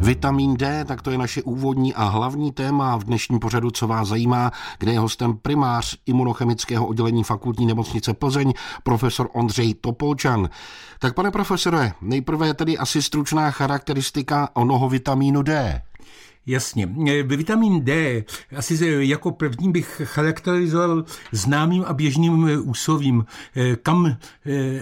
Vitamin D, tak to je naše úvodní a hlavní téma v dnešním pořadu, co vás zajímá, kde je hostem primář imunochemického oddělení fakultní nemocnice Plzeň, profesor Ondřej Topolčan. Tak pane profesore, nejprve tedy asi stručná charakteristika onoho vitamínu D. Jasně. E, vitamin D asi jako první bych charakterizoval známým a běžným e, úsovím. E, kam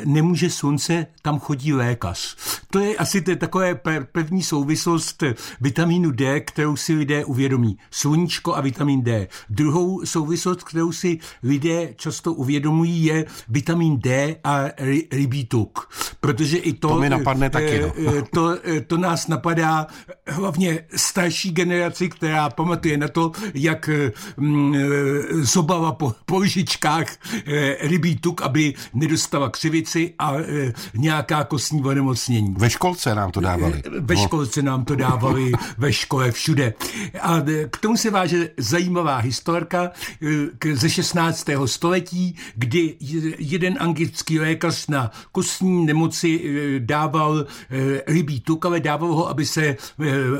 nemůže slunce, tam chodí lékař. To je asi to takové první souvislost vitamínu D, kterou si lidé uvědomí. Sluníčko a vitamin D. Druhou souvislost, kterou si lidé často uvědomují, je vitamin D a rybí tuk. Protože i to... To mi napadne taky. No. To, to nás napadá hlavně starší generaci, která pamatuje na to, jak mm, zobala po, po lžičkách eh, rybí tuk, aby nedostala křivici a eh, nějaká kostní onemocnění. Ve školce nám to dávali. Eh, ve školce nám to dávali, ve škole, všude. A k tomu se váže zajímavá historka ze 16. století, kdy jeden anglický lékař na kostní nemoci dával rybí tuk, ale dával ho, aby se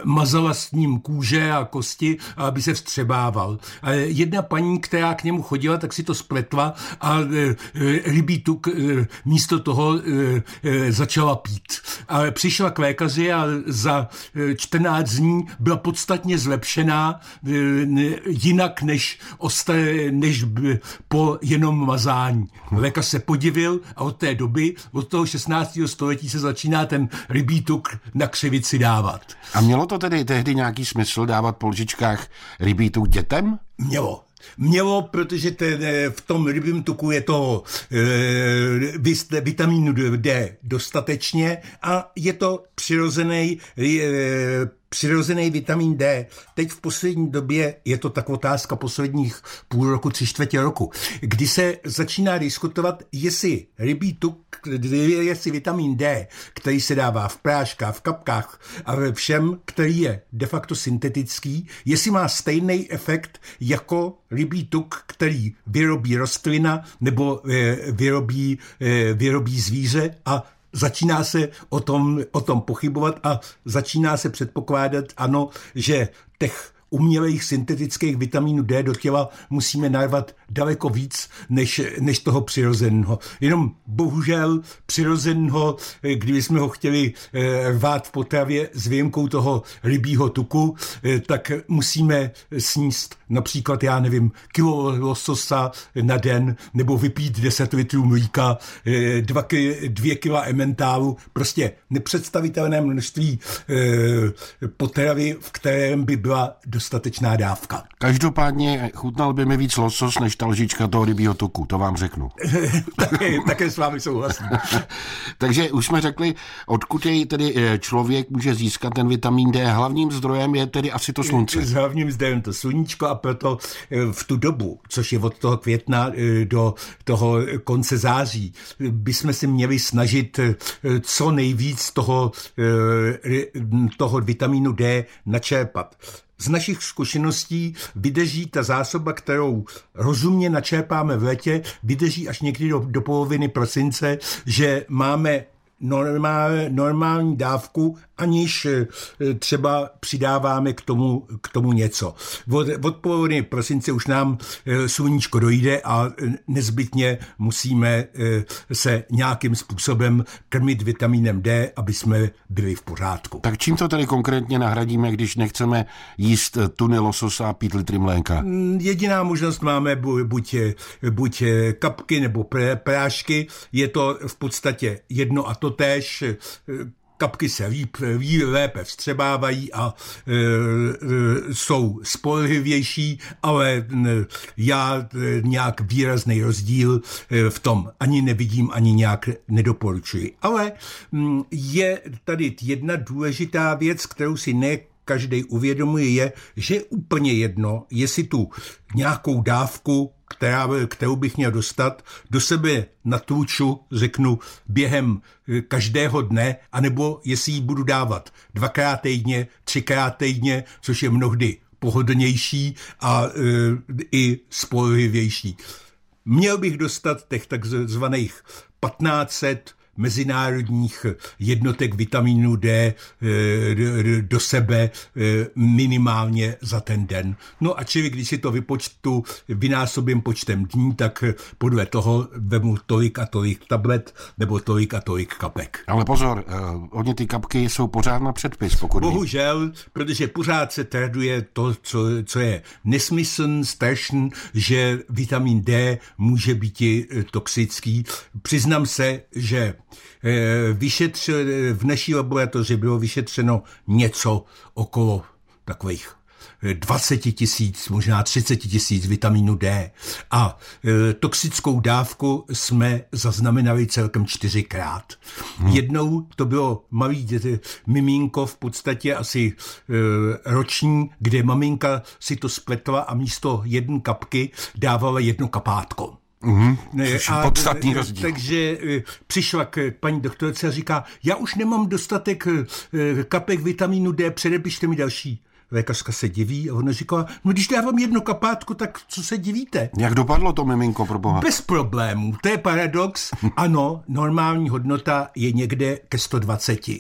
mazala s ním kůže a kosti, aby se vstřebával. A jedna paní, která k němu chodila, tak si to spletla a e, e, rybí tuk e, místo toho začala pít. Ale přišla k lékaři a za 14 dní byla podstatně zlepšená jinak než, osté, než po jenom mazání. Lékař se podivil a od té doby, od toho 16. století se začíná ten rybí tuk na křivici dávat. A mělo to tedy tehdy nějaký smysl dávat po lžičkách rybí tuk dětem? Mělo. Mělo, protože ten, eh, v tom rybím tuku je to e, vitamínu D dostatečně a je to přirozený e, přirozený vitamin D. Teď v poslední době je to tak otázka posledních půl roku, tři čtvrtě roku, kdy se začíná diskutovat, jestli rybí tuk, jestli vitamin D, který se dává v práškách, v kapkách a ve všem, který je de facto syntetický, jestli má stejný efekt jako rybí tuk, který vyrobí rostlina nebo eh, vyrobí, eh, vyrobí zvíře a začíná se o tom, o tom pochybovat a začíná se předpokládat, ano, že těch umělých syntetických vitamínů D do těla musíme narvat daleko víc než, než toho přirozeného. Jenom bohužel přirozeného, kdyby jsme ho chtěli eh, rvát v potravě s výjimkou toho rybího tuku, eh, tak musíme sníst například, já nevím, kilo lososa na den, nebo vypít 10 litrů mlíka, 2, 2 kila ementálu, prostě nepředstavitelné množství potravy, v kterém by byla dostatečná dávka. Každopádně chutnal by mi víc losos, než ta lžička toho rybího tuku, to vám řeknu. také, také s vámi souhlasím. Takže už jsme řekli, odkud jej tedy eh, člověk může získat ten vitamin D. Hlavním zdrojem je tedy asi to slunce. S hlavním zdrojem to sluníčko a proto eh, v tu dobu, což je od toho května eh, do toho konce září, bychom si měli snažit co nejvíc toho, toho vitamínu D načerpat. Z našich zkušeností vydrží ta zásoba, kterou rozumně načerpáme v letě, vydrží až někdy do, do poloviny prosince, že máme normál, normální dávku, aniž eh, třeba přidáváme k tomu, k tomu něco. Od, od poloviny prosince už nám eh, sluníčko dojde a eh, nezbytně musíme se nějakým způsobem krmit vitamínem D, aby jsme byli v pořádku. Tak čím to tady konkrétně nahradíme, když nechceme jíst tuny lososa a pít litry mléka? Mm, jediná možnost máme buď, buď kapky nebo prášky. Je to v podstatě jedno a to též eh, kapky se líp, lépe vstřebávají a e, e, jsou spolehlivější, ale já e, nějak výrazný rozdíl e, v tom ani nevidím, ani nějak nedoporučuji. Ale je tady jedna důležitá věc, kterou si ne každý uvědomuje, je, že je úplně jedno, jestli tu nějakou dávku která, kterou bych měl dostat, do sebe natluču, řeknu, během eh, každého dne, anebo jestli ji budu dávat dvakrát týdně, třikrát týdně, což je mnohdy pohodlnější a e, i spolehlivější. Měl bych dostat těch takzvaných 1500 mezinárodních jednotek vitamínu D do sebe minimálně za ten den. No a čili když si to vypočtu vynásobím počtem dní, tak podle toho vemu tolik a tolik tablet nebo tolik a tolik kapek. Ale pozor, uh, oni ty kapky jsou pořád na předpis, pokud Bohužel, protože pořád se traduje to, co, co je nesmysl, strašný, že vitamin D může být i eh, toxický. Přiznám se, že eh, vyšetř, v naší laboratoři bylo vyšetřeno něco okolo takových 20 tisíc, možná 30 tisíc vitamínu D. A toxickou dávku jsme zaznamenali celkem čtyřikrát. Hmm. Jednou to bylo malý děte, miminko, v podstatě asi e, roční, kde maminka si to spletla a místo jedné kapky dávala jedno kapátko. Mm, a, podstatný rozdíl. Takže e, přišla k paní doktorce a říká, já už nemám dostatek e, kapek vitamínu D, předepište mi další. Lékařka se diví a ona říká, no když dávám jedno kapátko, tak co se divíte? Jak dopadlo to miminko pro boha? Bez problémů, to je paradox. ano, normální hodnota je někde ke 120. E,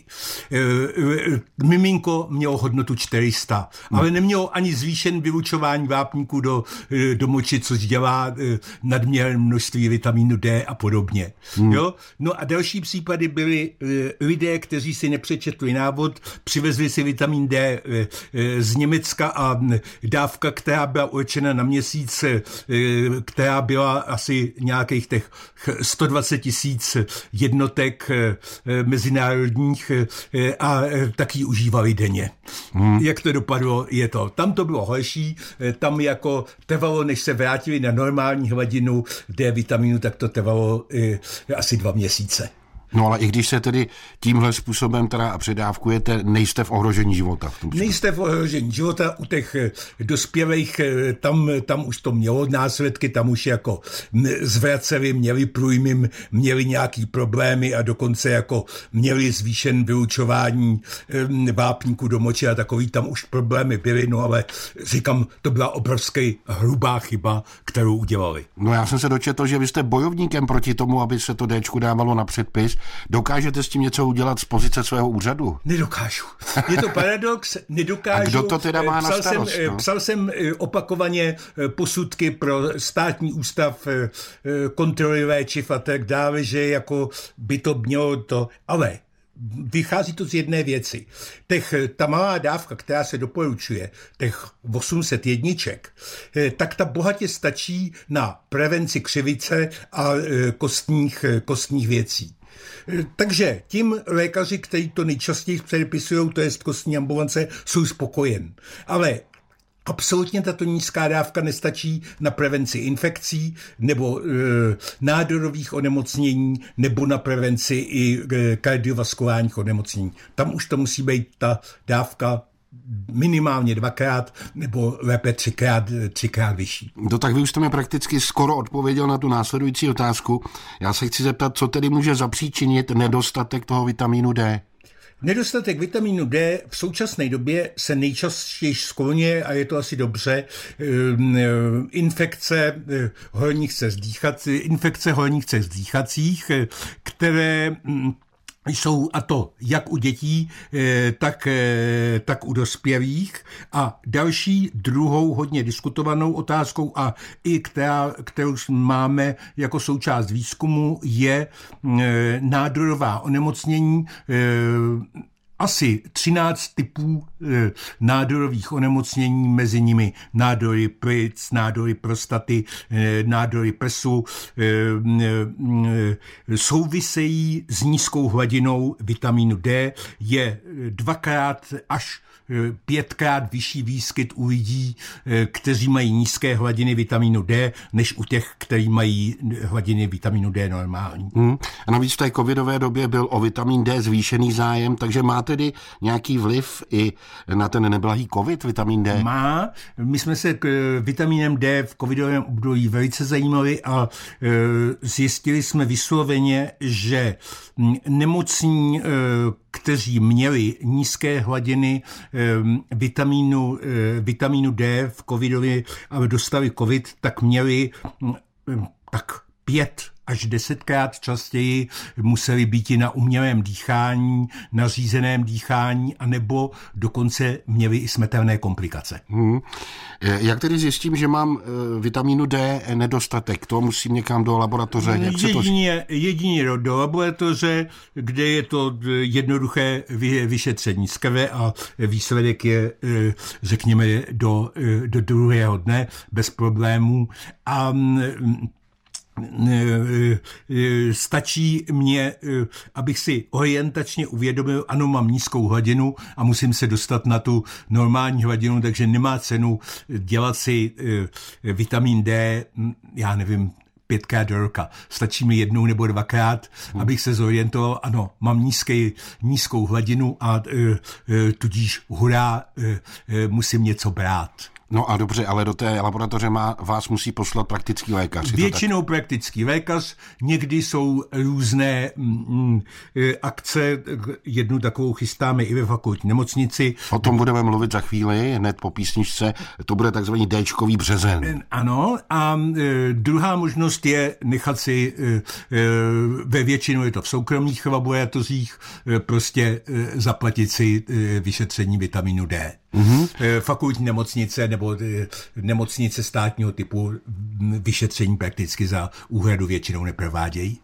e, miminko mělo hodnotu 400, hmm. ale nemělo ani zvýšen vylučování vápníků do, e, do moči, což dělá nadměrné množství vitamínu D a podobně. Hmm. Jo? No a další případy byly lidé, kteří si nepřečetli návod, přivezli si vitamin D z Německa a dávka, která byla určena na měsíc, eh, která byla asi nějakých těch 120 tisíc jednotek eh, mezinárodních eh, a taky užívali denně. Hmm. Jak to dopadlo, je to. Tam to bylo horší, tam jako trvalo, než se vrátili na normální hladinu D vitamínu, tak to trvalo asi dva měsíce. No ale i když se tedy tímhle způsobem teda předávkujete, nejste v ohrožení života. V tom nejste v ohrožení života u těch eh, dospělých, eh, tam, tam už to mělo následky, tam už jako zvraceli, měli průjmy, měli nějaký problémy a dokonce jako měli zvýšen vyučování eh, vápníků do moči a takový tam už problémy byly, no ale říkám, to byla obrovský hrubá chyba, kterou udělali. No já jsem se dočetl, že vy jste bojovníkem proti tomu, aby se to Dčku dávalo na předpis Dokážete s tím něco udělat z pozice svého úřadu? Nedokážu. Je to paradox, nedokážu. A kdo to teda má na starost? Jsem, no? Psal jsem eh, opakovaně eh, posudky pro státní ústav eh, kontroly léčiv a tak dále, že jako by to mělo to, ale vychází to z jedné věci. Těch, ta malá dávka, která se doporučuje, těch 800 jedniček, tak ta bohatě stačí na prevenci křivice a kostních, kostních věcí. Takže tím lékaři, kteří to nejčastěji předepisují, to je kostní ambulance, jsou spokojen. Ale Absolutně tato nízká dávka nestačí na prevenci infekcí nebo e, nádorových onemocnění nebo na prevenci i e, kardiovaskulárních onemocnění. Tam už to musí být ta dávka minimálně dvakrát nebo lépe třikrát, třikrát vyšší. No tak vy už jste mi prakticky skoro odpověděl na tu následující otázku. Já se chci zeptat, co tedy může zapříčinit nedostatek toho vitamínu D? Nedostatek vitamínu D v současné době se nejčastěji skloně, a je to asi dobře, ehm, infekce eh, horních cest dýchací, infekce horních cest dýchacích, které hm, jsou a to jak u dětí, eh, tak, eh, tak u dospělých. A další druhou hodně diskutovanou otázkou a i která, kterou máme jako součást výzkumu je eh, nádorová onemocnění asi 13 typů e, nádorových onemocnění, mezi nimi nádory plic, nádory prostaty, e, nádory prsu, e, e, souvisejí s nízkou hladinou vitamínu D, je dvakrát až pětkrát vyšší výskyt u lidí, eh, kteří mají nízké hladiny vitamínu D, než u těch, kteří mají hladiny vitamínu D normální. Hmm. A navíc v té covidové době byl o vitamin D zvýšený zájem, takže má tedy nějaký vliv i na ten neblahý covid, vitamin D? Má. My jsme se k eh, vitamínem D v covidovém období velice zajímali a e, zjistili jsme vysloveně, že nemocní e, kteří měli nízké hladiny ehm, vitamínu, eh, vitamínu D v covidovi a dostali covid, tak měli hm, tak pět až desetkrát častěji museli být i na umělém dýchání, na řízeném dýchání, anebo dokonce měli i smrtelné komplikace. Hmm. Jak tedy zjistím, že mám e, vitamínu D nedostatek? To musím někam do laboratoře? Jak jedině, to... jedině do laboratoře, kde je to jednoduché vyšetření z krve a výsledek je, e, řekněme, do, e, do druhého dne bez problémů. A stačí mě, abych si orientačně uvědomil, ano, mám nízkou hladinu a musím se dostat na tu normální hladinu, takže nemá cenu dělat si vitamin D, já nevím, pětkrát do roka. Stačí mi jednou nebo dvakrát, hmm. abych se zorientoval, ano, mám nízký, nízkou hladinu a e, e, tudíž hurá, e, e, musím něco brát. No a dobře, ale do té laboratoře má, vás musí poslat praktický lékař. Většinou tak? praktický lékař, někdy jsou různé mm, mm, e, akce, jednu takovou chystáme i ve fakultní nemocnici. O tom budeme mluvit za chvíli, hned po písničce, to bude takzvaný Dčkový březen. E, ano, a e, druhá možnost je nechat si, ve většinou je to v soukromých laboratořích, prostě zaplatit si vyšetření vitaminu D mm-hmm. fakultní nemocnice nebo eh, nemocnice státního typu vyšetření prakticky za úhradu většinou neprovádějí.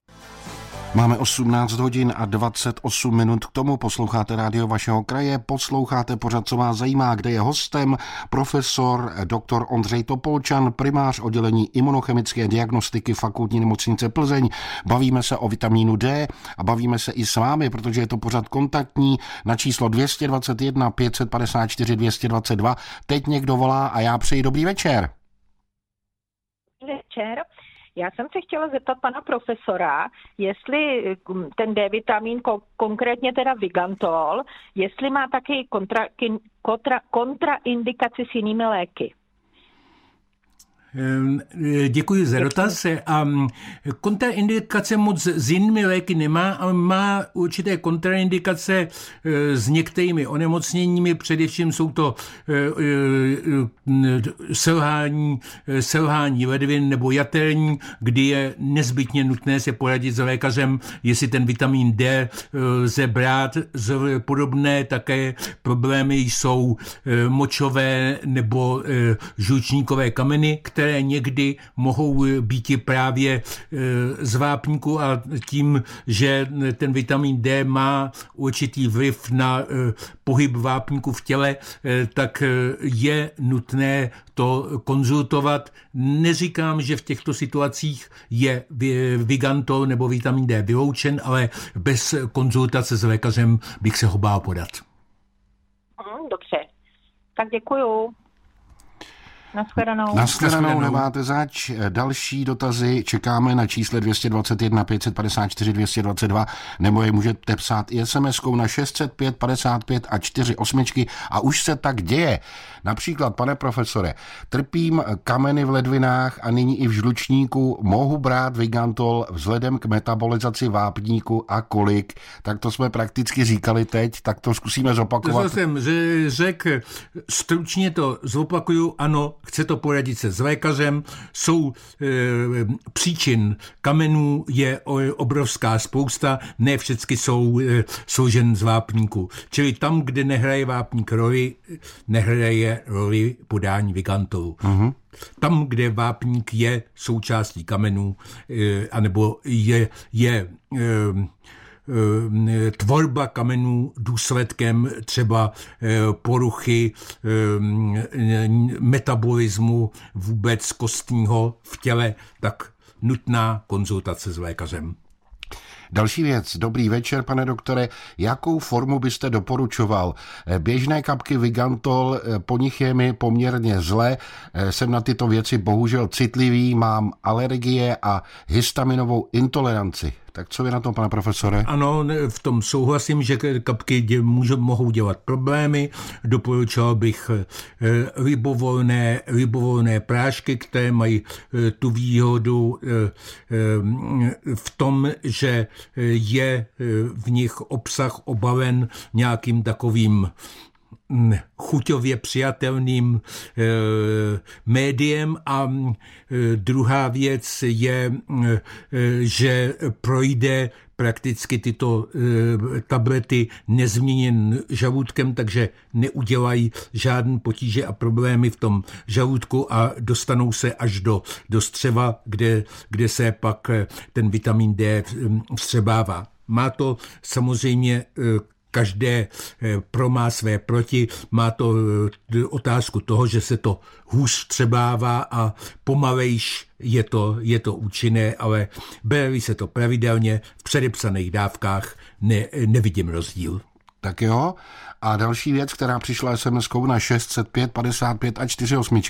Máme 18 hodin a 28 minut k tomu. Posloucháte rádio vašeho kraje, posloucháte pořad, co vás zajímá, kde je hostem profesor dr. Ondřej Topolčan, primář oddělení imunochemické diagnostiky fakultní nemocnice Plzeň. Bavíme se o vitamínu D a bavíme se i s vámi, protože je to pořad kontaktní na číslo 221 554 222. Teď někdo volá a já přeji dobrý večer. Večer. Já jsem se chtěla zeptat pana profesora, jestli hm, ten D-vitamin, konkrétně teda Vigantol, jestli má taky kontra, kontra, kontraindikaci s jinými léky. Děkuji za dotaz. A kontraindikace moc s jinými léky nemá, ale má určité kontraindikace e, s některými onemocněními. Především jsou to e, e, selhání, selhání ledvin nebo jaterní, kdy je nezbytně nutné se poradit s lékařem, jestli ten vitamin D lze brát. Podobné také problémy jsou močové nebo žlučníkové kameny, které které někdy mohou být právě e, z vápníku a tím, že ten vitamin D má určitý vliv na e, pohyb vápníku v těle, tak je nutné to konzultovat. Neříkám, že v těchto situacích je Vigantol nebo vitamin D vyloučen, ale bez konzultace s lékařem bych se ho bál podat. Dobře, tak děkuju. Naschledanou. Naschledanou, nemáte zač. Další dotazy čekáme na čísle 221 554 222, nebo je můžete psát i SMS-kou na 605 55 a 4 osmičky a už se tak děje. Například, pane profesore, trpím kameny v ledvinách a nyní i v žlučníku, mohu brát Vigantol vzhledem k metabolizaci vápníku a kolik, tak to jsme prakticky říkali teď, tak to zkusíme zopakovat. To jsem řekl, stručně to zopakuju, ano, chce to poradit se s lékařem, jsou e, příčin kamenů je obrovská spousta, ne všechny jsou e, složen z vápníku. Čili tam, kde nehraje vápník roli, nehraje roli podání vigantolu. Uh-huh. Tam, kde vápník je součástí kamenů, e, anebo je, je e, Eh, tvorba kamenů důsledkem třeba eh, poruchy eh, metabolismu vůbec kostního v těle, tak nutná konzultace s lékařem. Další věc. Dobrý večer, pane doktore. Jakou formu byste doporučoval? Běžné kapky Vigantol, po nich je mi poměrně zle. Jsem na tyto věci bohužel citlivý, mám alergie a histaminovou intoleranci. Tak co vy na tom, pane profesore? Ano, v tom souhlasím, že kapky dě, můžou, mohou dělat problémy. Doporučoval bych eh, libovolné, libovolné prášky, které mají eh, tu výhodu eh, v tom, že je v nich obsah obaven nějakým takovým chuťově přijatelným médiem a druhá věc je, že projde prakticky tyto e, tablety nezměněn žaludkem, takže neudělají žádný potíže a problémy v tom žaludku a dostanou se až do, do střeva, kde, kde se pak e, ten vitamin D vstřebává. Má to samozřejmě e, každé pro má své proti. Má to otázku toho, že se to hůř třebává a pomalejš je to, je to účinné, ale bere se to pravidelně v předepsaných dávkách, ne, nevidím rozdíl. Tak jo. A další věc, která přišla sms na 605 55 a 48.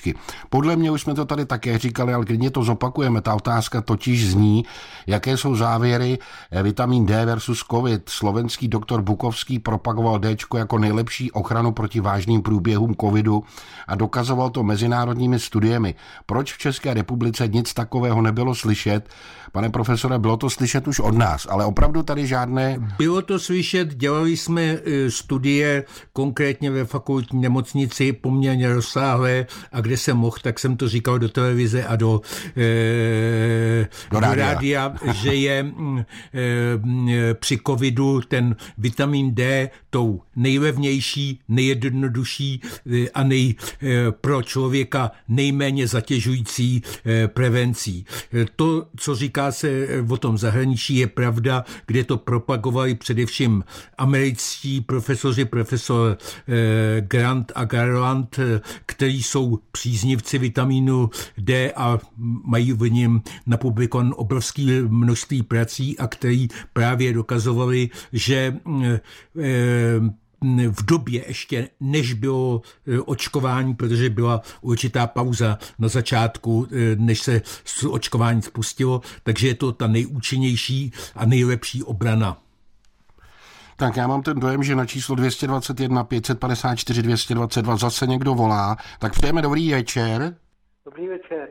Podle mě už jsme to tady také říkali, ale klidně to zopakujeme. Ta otázka totiž zní, jaké jsou závěry eh, vitamin D versus COVID. Slovenský doktor Bukovský propagoval D jako nejlepší ochranu proti vážným průběhům covidu a dokazoval to mezinárodními studiemi. Proč v České republice nic takového nebylo slyšet? Pane profesore, bylo to slyšet už od nás, ale opravdu tady žádné... Bylo to slyšet, dělali jsme eh, konkrétně ve fakultní nemocnici poměrně rozsáhlé a kde jsem mohl, tak jsem to říkal do televize a do, e, do, rádia. do rádia, že je e, při covidu ten vitamin D tou nejlevnější, nejjednodušší eh, a nej, pro člověka nejméně zatěžující prevencí. To, co říká se o tom zahraničí, je pravda, kde to propagovali především američtí profesoři, profesoři profesor eh, Grant a Garland, eh, kteří jsou příznivci vitamínu D a mají v něm napublikovan obrovské množství prací a který právě dokazovali, že eh, v době ještě, než bylo očkování, protože byla určitá pauza na začátku, než se očkování spustilo, takže je to ta nejúčinnější a nejlepší obrana. Tak já mám ten dojem, že na číslo 221 554 222 zase někdo volá. Tak přejeme dobrý večer. Dobrý večer.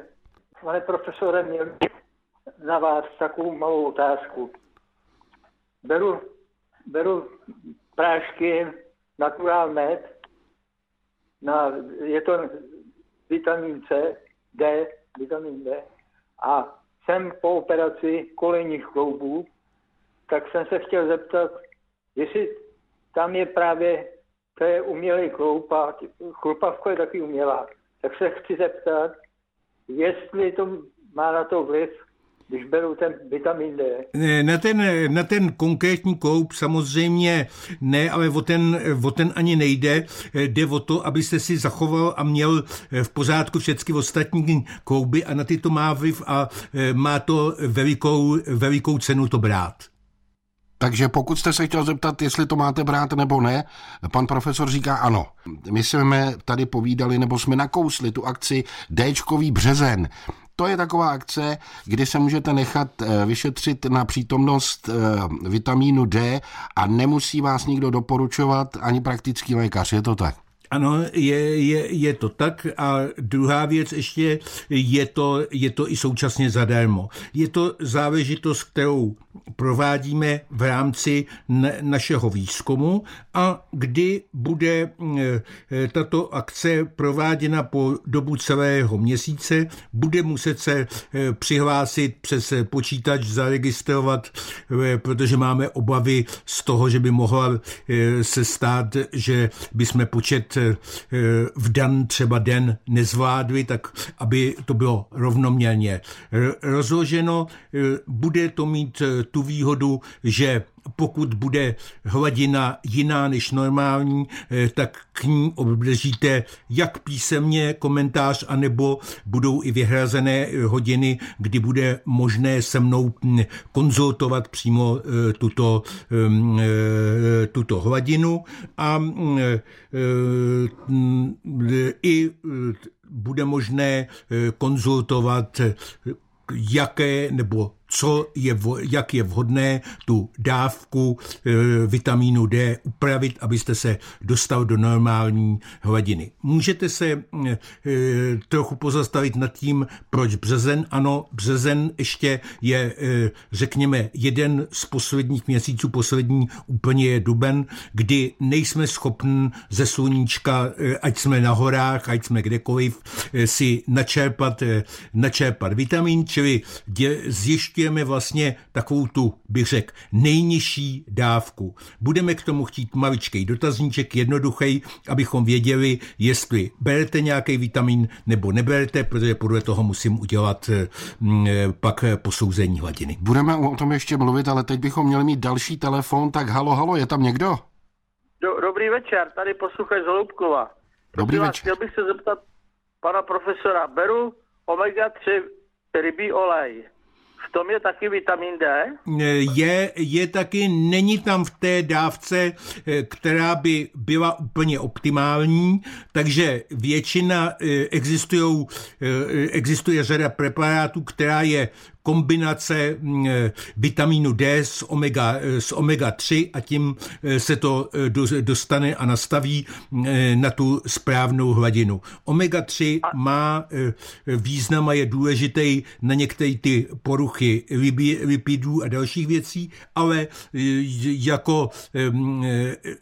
Pane profesore, měl na vás takovou malou otázku. Beru, beru prášky Natural Med, na, je to vitamin C, D, vitamin D, a jsem po operaci kolejních kloubů, tak jsem se chtěl zeptat, jestli tam je právě, to je umělý a chlupavko je taky umělá, tak se chci zeptat, jestli to má na to vliv, když beru ten vitamin D. Na ten, na ten konkrétní kloup samozřejmě ne, ale o ten, o ten ani nejde. Jde o to, abyste si zachoval a měl v pořádku všechny ostatní klouby a na ty to má vliv a má to velikou, velikou cenu to brát. Takže pokud jste se chtěl zeptat, jestli to máte brát nebo ne, pan profesor říká ano. My jsme tady povídali, nebo jsme nakousli tu akci Dčkový březen. To je taková akce, kdy se můžete nechat eh, vyšetřit na přítomnost eh, vitamínu D a nemusí vás nikdo doporučovat ani praktický lékař. Je to tak? Ano, je, je, je to tak a druhá věc ještě je to, je to i současně zadarmo. Je to záležitost, kterou provádíme v rámci našeho výzkumu a kdy bude eh, tato akce prováděna po dobu celého měsíce, bude muset se eh, přihlásit přes počítač, zaregistrovat, eh, protože máme obavy z toho, že by mohla se stát, že bychom počet v dan třeba den nezvládli, tak aby to bylo rovnoměrně rozloženo. Bude to mít tu výhodu, že pokud bude hladina jiná než normální, eh, tak k ní obdržíte jak písemně komentář, anebo budou i vyhrazené hodiny, kdy bude možné se mnou hm, konzultovat přímo eh, tuto, eh, tuto hladinu. A hm, i bude možné konzultovat jaké nebo co je, jak je vhodné tu dávku e, vitamínu D upravit, abyste se dostal do normální hladiny. Můžete se e, trochu pozastavit nad tím, proč březen. Ano, březen ještě je, řekněme, jeden z posledních měsíců, poslední úplně je duben, kdy nejsme schopni ze sluníčka, ať jsme na horách, ať jsme kdekoliv, si načerpat, načerpat vitamin, čili zjišťujeme vlastně takovou tu, bych řekl, nejnižší dávku. Budeme k tomu chtít maličkej dotazníček, jednoduchý, abychom věděli, jestli berete nějaký vitamin nebo neberete, protože podle toho musím udělat mm, pak posouzení hladiny. Budeme o tom ještě mluvit, ale teď bychom měli mít další telefon, tak halo, halo, je tam někdo? Do, dobrý večer, tady posluchač Zolubkova. Dobrý večer. Chtěl bych se zeptat pana profesora, beru omega-3 rybí olej v tom je taky vitamin D? Je, je taky, není tam v té dávce, eh, která by byla úplně optimální, takže většina eh, existují, eh, existuje řada preparátů, která je kombinace mm, eh, vitamínu D s omega, eh, s omega 3 a tím eh, se to dostane a nastaví na tu správnou hladinu. Omega 3 má význam a je důležitý na některé ty poruchy lipidů a dalších věcí, ale jako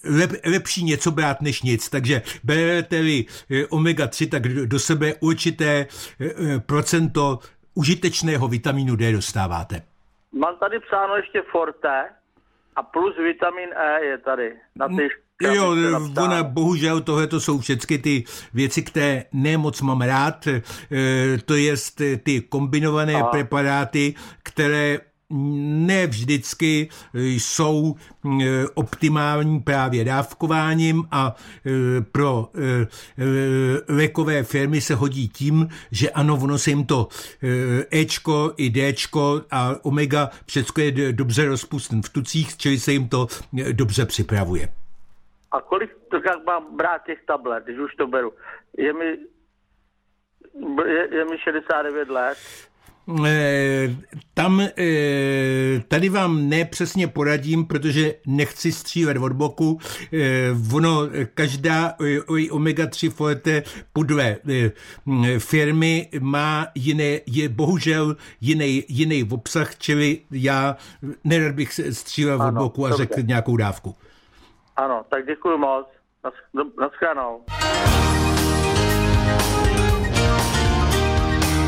lep, lepší něco brát než nic. Takže berete-li omega 3, tak do sebe určité procento užitečného vitamínu D dostáváte? Mám tady psáno ještě Forte a plus vitamin E je tady na ty Jo, ona bohužel tohle to jsou všechny ty věci, které nemoc mám rád, e, to je ty kombinované Aha. preparáty, které ne vždycky jsou e, optimální právě dávkováním a e, pro e, lékové firmy se hodí tím, že ano, ono se jim to Ečko i Dčko a omega všechno je dobře rozpustný v tucích, čili se jim to dobře připravuje. A kolik to jak mám brát těch tablet, když už to beru? Je mi, je, je mi 69 let tam eh, tady vám nepřesně poradím, protože nechci střílet od boku. Eh, ono, každá omega-3 forte podle firmy má jiné, je bohužel jiný, jiný obsah, čili já nerad bych se střílel od boku a řekl nějakou dávku. Ano, tak děkuji moc. Naschledanou.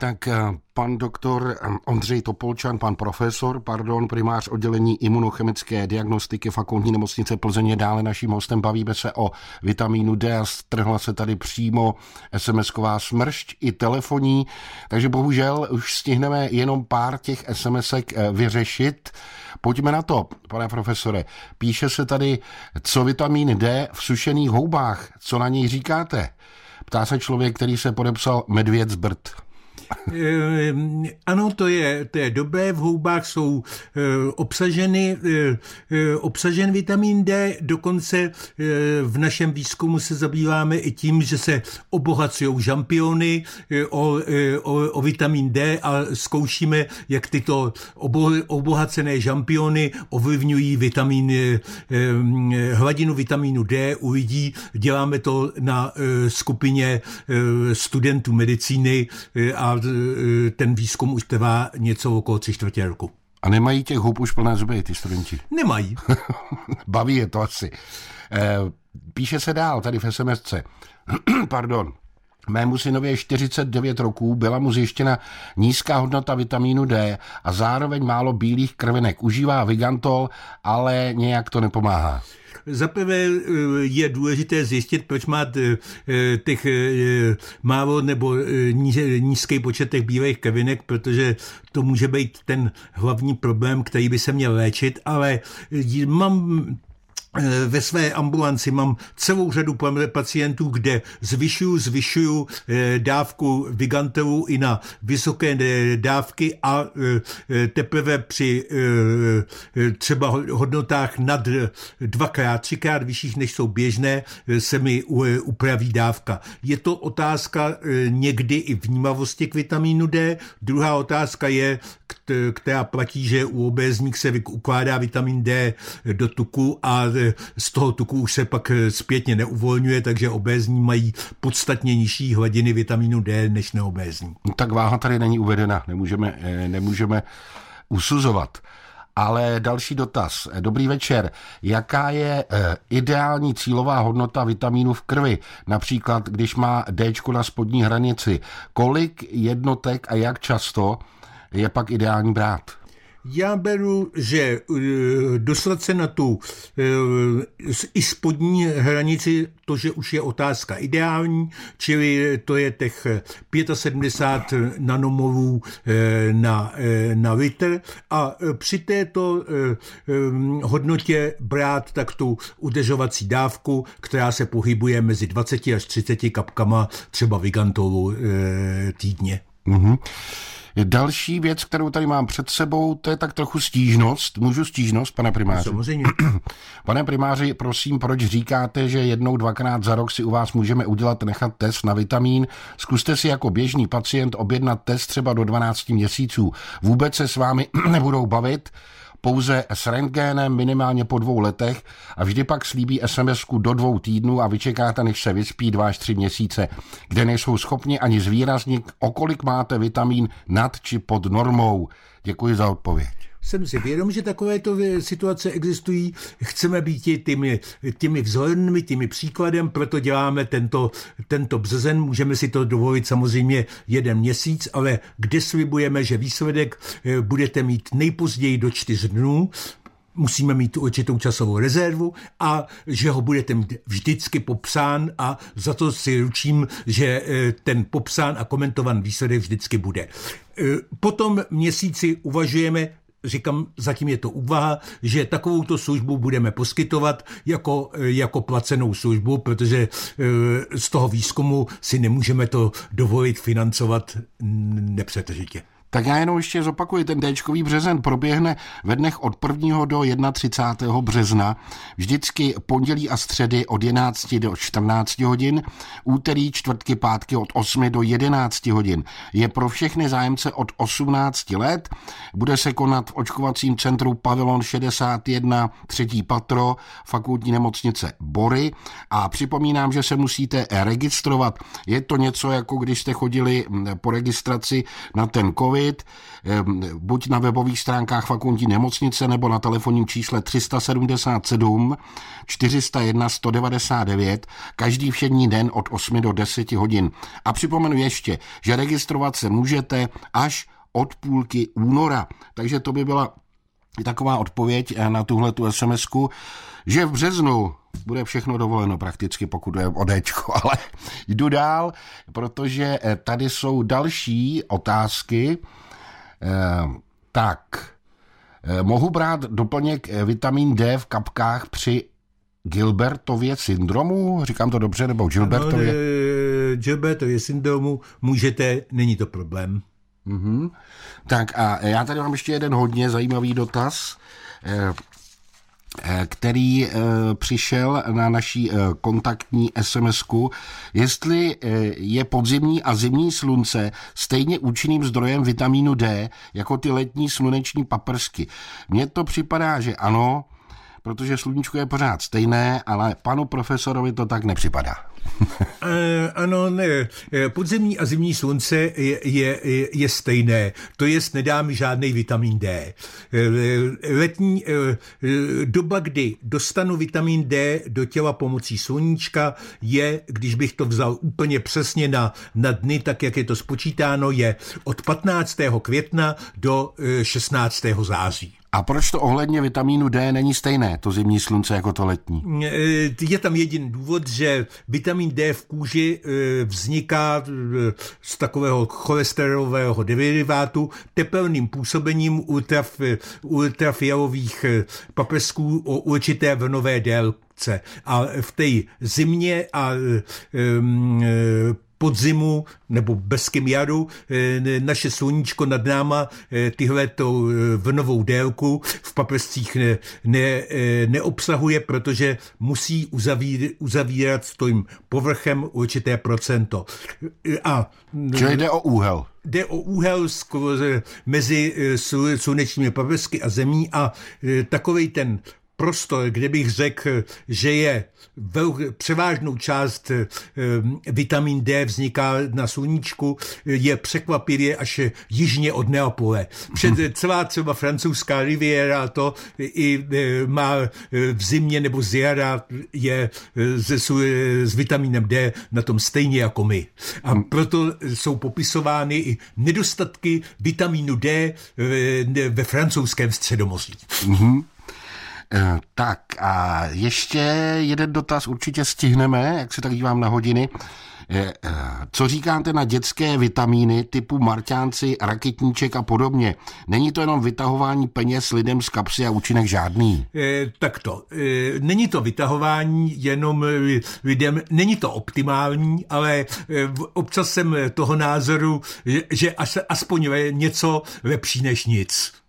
Tak eh, pan doktor eh, Ondřej Topolčan, pan profesor, pardon, primář oddělení imunochemické diagnostiky fakultní nemocnice Plzeň je dále naším hostem. Bavíme se o vitamínu D a strhla se tady přímo SMS-ková smršť i telefoní, takže bohužel už stihneme jenom pár těch SMS-ek eh, vyřešit. Pojďme na to, pane profesore. Píše se tady, co vitamín D v sušených houbách, co na něj říkáte? Ptá se člověk, který se podepsal Medvěd z Brd. Eh, ano, to je, to je dobré, v houbách jsou eh, obsaženy, eh, obsažen vitamin D, dokonce v našem výzkumu se zabýváme i tím, že se obohacují žampiony o, o, o vitamin D a zkoušíme, jak tyto obo, obohacené žampiony ovlivňují vitamin, hladinu vitamínu D u lidí. Děláme to na skupině studentů medicíny a E, ten výzkum už trvá něco okolo tři čtvrtě roku. A nemají těch hub už plné zuby, ty studenti? Nemají. Baví je to asi. E, píše se dál tady v SMSce. Pardon. Mému synovi je 49 roků, byla mu zjištěna nízká hodnota vitamínu D a zároveň málo bílých krvinek. Užívá Vigantol, ale nějak to nepomáhá. Zaprvé eh, je důležité zjistit, proč má eh, těch eh, málo nebo nízký počet těch bílých krvinek, protože to může být ten hlavní problém, který by se měl léčit, ale mám ve své ambulanci mám celou řadu pacientů, kde zvyšuju, zvyšuju eh, dávku Vigantevu i na vysoké eh, dávky a teprve při třeba hodnotách nad dvakrát, třikrát vyšších, než jsou běžné, se mi upraví dávka. Je to otázka někdy i vnímavosti k vitamínu D. Druhá otázka je, která platí, že u obézník se ukládá vitamin D do tuku a z toho tuku už se pak eh, zpětně neuvolňuje, takže obézní mají podstatně nižší hladiny vitamínu D než neobézní. Tak váha tady není uvedena, nemůžeme, eh, nemůžeme usuzovat. Ale další dotaz. Dobrý večer. Jaká je ideální cílová hodnota vitamínu v krvi? Například, když má D na spodní hranici. Kolik jednotek a jak často je pak ideální brát? Já beru, že uh, dostat se na tu uh, i spodní hranici, to, že už je otázka ideální, čili to je těch 75 nanomolů uh, na, na litr a při této hodnotě brát tak tu udržovací dávku, která se pohybuje mezi 20 až 30 kapkama třeba Vigantolu týdně. Mm-hmm. Další věc, kterou tady mám před sebou, to je tak trochu stížnost. Můžu stížnost, pane primáři? Samozřejmě. Pane primáři, prosím, proč říkáte, že jednou, dvakrát za rok si u vás můžeme udělat, nechat test na vitamín? Zkuste si jako běžný pacient objednat test třeba do 12 měsíců. Vůbec se s vámi nebudou bavit pouze s rentgénem minimálně po dvou letech a vždy pak slíbí sms do dvou týdnů a vyčekáte, než se vyspí dva až tři měsíce, kde nejsou schopni ani zvýraznit, o kolik máte vitamín nad či pod normou. Děkuji za odpověď jsem si vědom, že takovéto situace existují. Chceme být těmi, těmi vzornými, těmi příkladem, proto děláme tento, tento březen. Můžeme si to dovolit samozřejmě jeden měsíc, ale kde slibujeme, že výsledek eh, budete mít nejpozději do čtyř dnů, musíme mít určitou časovou rezervu a že ho budete mít vždycky popsán a za to si ručím, že eh, ten popsán a komentovaný výsledek vždycky bude. Eh, potom měsíci uvažujeme, říkám, zatím je to úvaha, že takovouto službu budeme poskytovat jako, jako placenou službu, protože eh, z toho výzkumu si nemůžeme to dovolit financovat nepřetržitě. Tak já jenom ještě zopakuji, ten Dčkový březen proběhne ve dnech od 1. do 31. března, vždycky pondělí a středy od 11 do 14 hodin, úterý, čtvrtky, pátky od 8 do 11 hodin. Je pro všechny zájemce od 18 let, bude se konat v očkovacím centru Pavilon 61, třetí patro, fakultní nemocnice Bory a připomínám, že se musíte registrovat. Je to něco jako když jste chodili po registraci na ten COVID, oslovit buď na webových stránkách fakultní nemocnice nebo na telefonním čísle 377 401 199 každý všední den od 8 do 10 hodin. A připomenu ještě, že registrovat se můžete až od půlky února. Takže to by byla taková odpověď na tuhle tu sms že v březnu bude všechno dovoleno prakticky, pokud je o Dčko, ale jdu dál, protože eh, tady jsou další otázky. Eh, tak, eh, mohu brát doplněk vitamin D v kapkách při Gilbertově syndromu? Říkám to dobře, nebo Gilbertově? Ano, Gilbertově syndromu můžete, není to problém. Mm-hmm. Tak a já tady mám ještě jeden hodně zajímavý dotaz. Eh, který eh, přišel na naší eh, kontaktní sms jestli je podzimní a zimní slunce stejně účinným zdrojem vitamínu D jako ty letní sluneční paprsky. Mně to připadá, že ano, protože sluníčko je pořád stejné, ale panu profesorovi to tak nepřipadá. ano, ne. Podzemní a zimní slunce je, je, je stejné. To jest, nedá mi žádný vitamin D. Letní doba, kdy dostanu vitamin D do těla pomocí sluníčka, je, když bych to vzal úplně přesně na, na dny, tak jak je to spočítáno, je od 15. května do 16. září. A proč to ohledně vitamínu D není stejné, to zimní slunce, jako to letní? E, je tam jediný důvod, že vitamin D v kůži e, vzniká e, z takového cholesterolového derivátu tepelným působením ultraf, ultrafialových paprsků o určité vlnové délce. A v té zimě a podzimu nebo bezkým jadu eh, naše sluníčko nad náma eh, tyhle to eh, vlnovou délku v paprscích ne, ne, neobsahuje, protože musí uzavírat, uzavírat s tím povrchem určité procento. A, Čili jde o úhel jde o úhel mezi slunečními paprsky a zemí a takový ten prostor, kde bych řekl, že je velk, převážnou část e, vitamin D vzniká na sluníčku, je překvapivě až jižně od Neapole. Před, hmm. celá třeba francouzská riviera to i e, má v zimě nebo z jara je se, s vitaminem D na tom stejně jako my. A hmm. proto jsou popisovány i nedostatky vitamínu D ve francouzském středomoří. Mm-hmm. Eh, tak a ještě jeden dotaz určitě stihneme, jak se tak dívám na hodiny. Eh, eh, co říkáte na dětské vitamíny typu marťánci, raketníček a podobně? Není to jenom vytahování peněz lidem z kapsy a účinek žádný? E, tak to. E, není to vytahování jenom lidem, není to optimální, ale občas jsem toho názoru, že, že aspoň něco lepší než nic.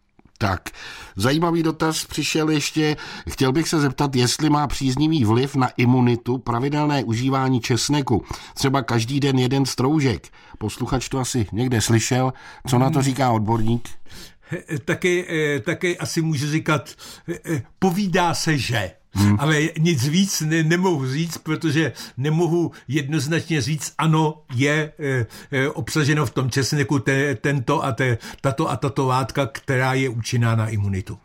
Tak, zajímavý dotaz přišel ještě. Chtěl bych se zeptat, jestli má příznivý vliv na imunitu pravidelné užívání česneku. Třeba každý den jeden stroužek. Posluchač to asi někde slyšel. Co na to hmm. říká odborník? Taky, eh, taky asi můžu říkat, eh, eh, povídá se, že. Hmm. Ale nic víc ne, nemohu říct, protože nemohu jednoznačně říct, ano, je e, e, obsaženo v tom česneku te, tento a te, tato a tato látka, která je účinná na imunitu.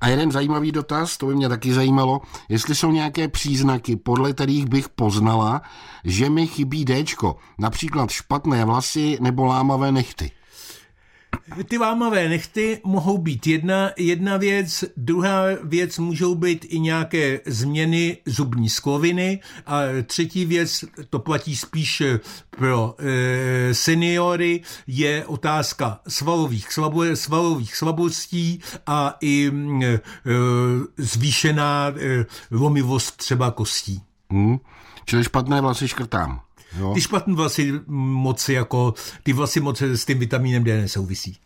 A jeden zajímavý dotaz, to by mě taky zajímalo, jestli jsou nějaké příznaky, podle kterých bych poznala, že mi chybí Dčko, například špatné vlasy nebo lámavé nechty. Ty vámavé nechty mohou být jedna, jedna věc, druhá věc můžou být i nějaké změny zubní skloviny a třetí věc, to platí spíš pro e, seniory, je otázka svalových, slabo, svalových slabostí a i e, zvýšená e, lomivost třeba kostí. Hmm. Čili špatné vlasy škrtám. Jo. Ty špatné vlasy moc jako, ty vlasy moc s tím vitamínem D nesouvisí.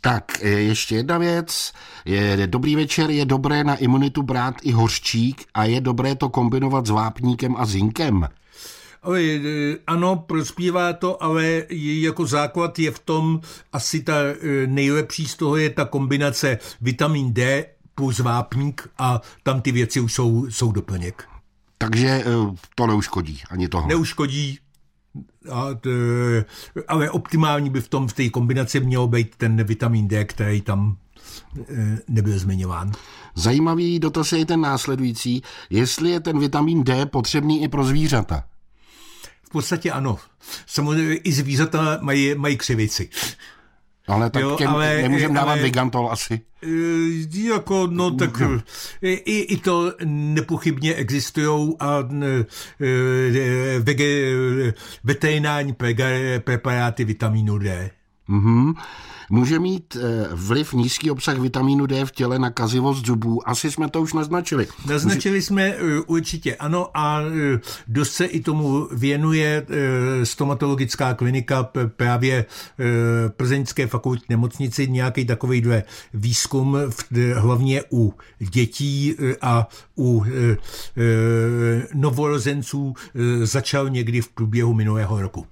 Tak, e, ještě jedna věc. Je, dobrý večer, je dobré na imunitu brát i hořčík a je dobré to kombinovat s vápníkem a zinkem. E, ano, prospívá to, ale jako základ je v tom asi ta e, nejlepší z toho je ta kombinace vitamin D plus vápník a tam ty věci už jsou, jsou doplněk. Takže eh, to neuškodí ani toho. Neuškodí, a t, ale optimální by v tom v té kombinaci mělo být ten vitamin D, který tam eh, nebyl zmiňován. Zajímavý dotaz je ten následující, jestli je ten vitamin D potřebný i pro zvířata. V podstatě ano. Samozřejmě i zvířata mají, mají křivici. Ale tak jo, těm ale, nemůžeme dávat ale, Vigantol asi. E, jako, no tak e, i, i to nepochybně existují a e, vege, veterinární preparáty vitamínu D. Mm-hmm. Může mít eh, vliv nízký obsah vitamínu D v těle na kazivost zubů? Asi jsme to už naznačili. Naznačili jsme eh, určitě ano a eh, dost se i tomu věnuje stomatologická klinika právě Plzeňské fakultní nemocnici nějaký takový dvě výzkum hlavně u dětí a u novorozenců začal někdy v průběhu minulého roku.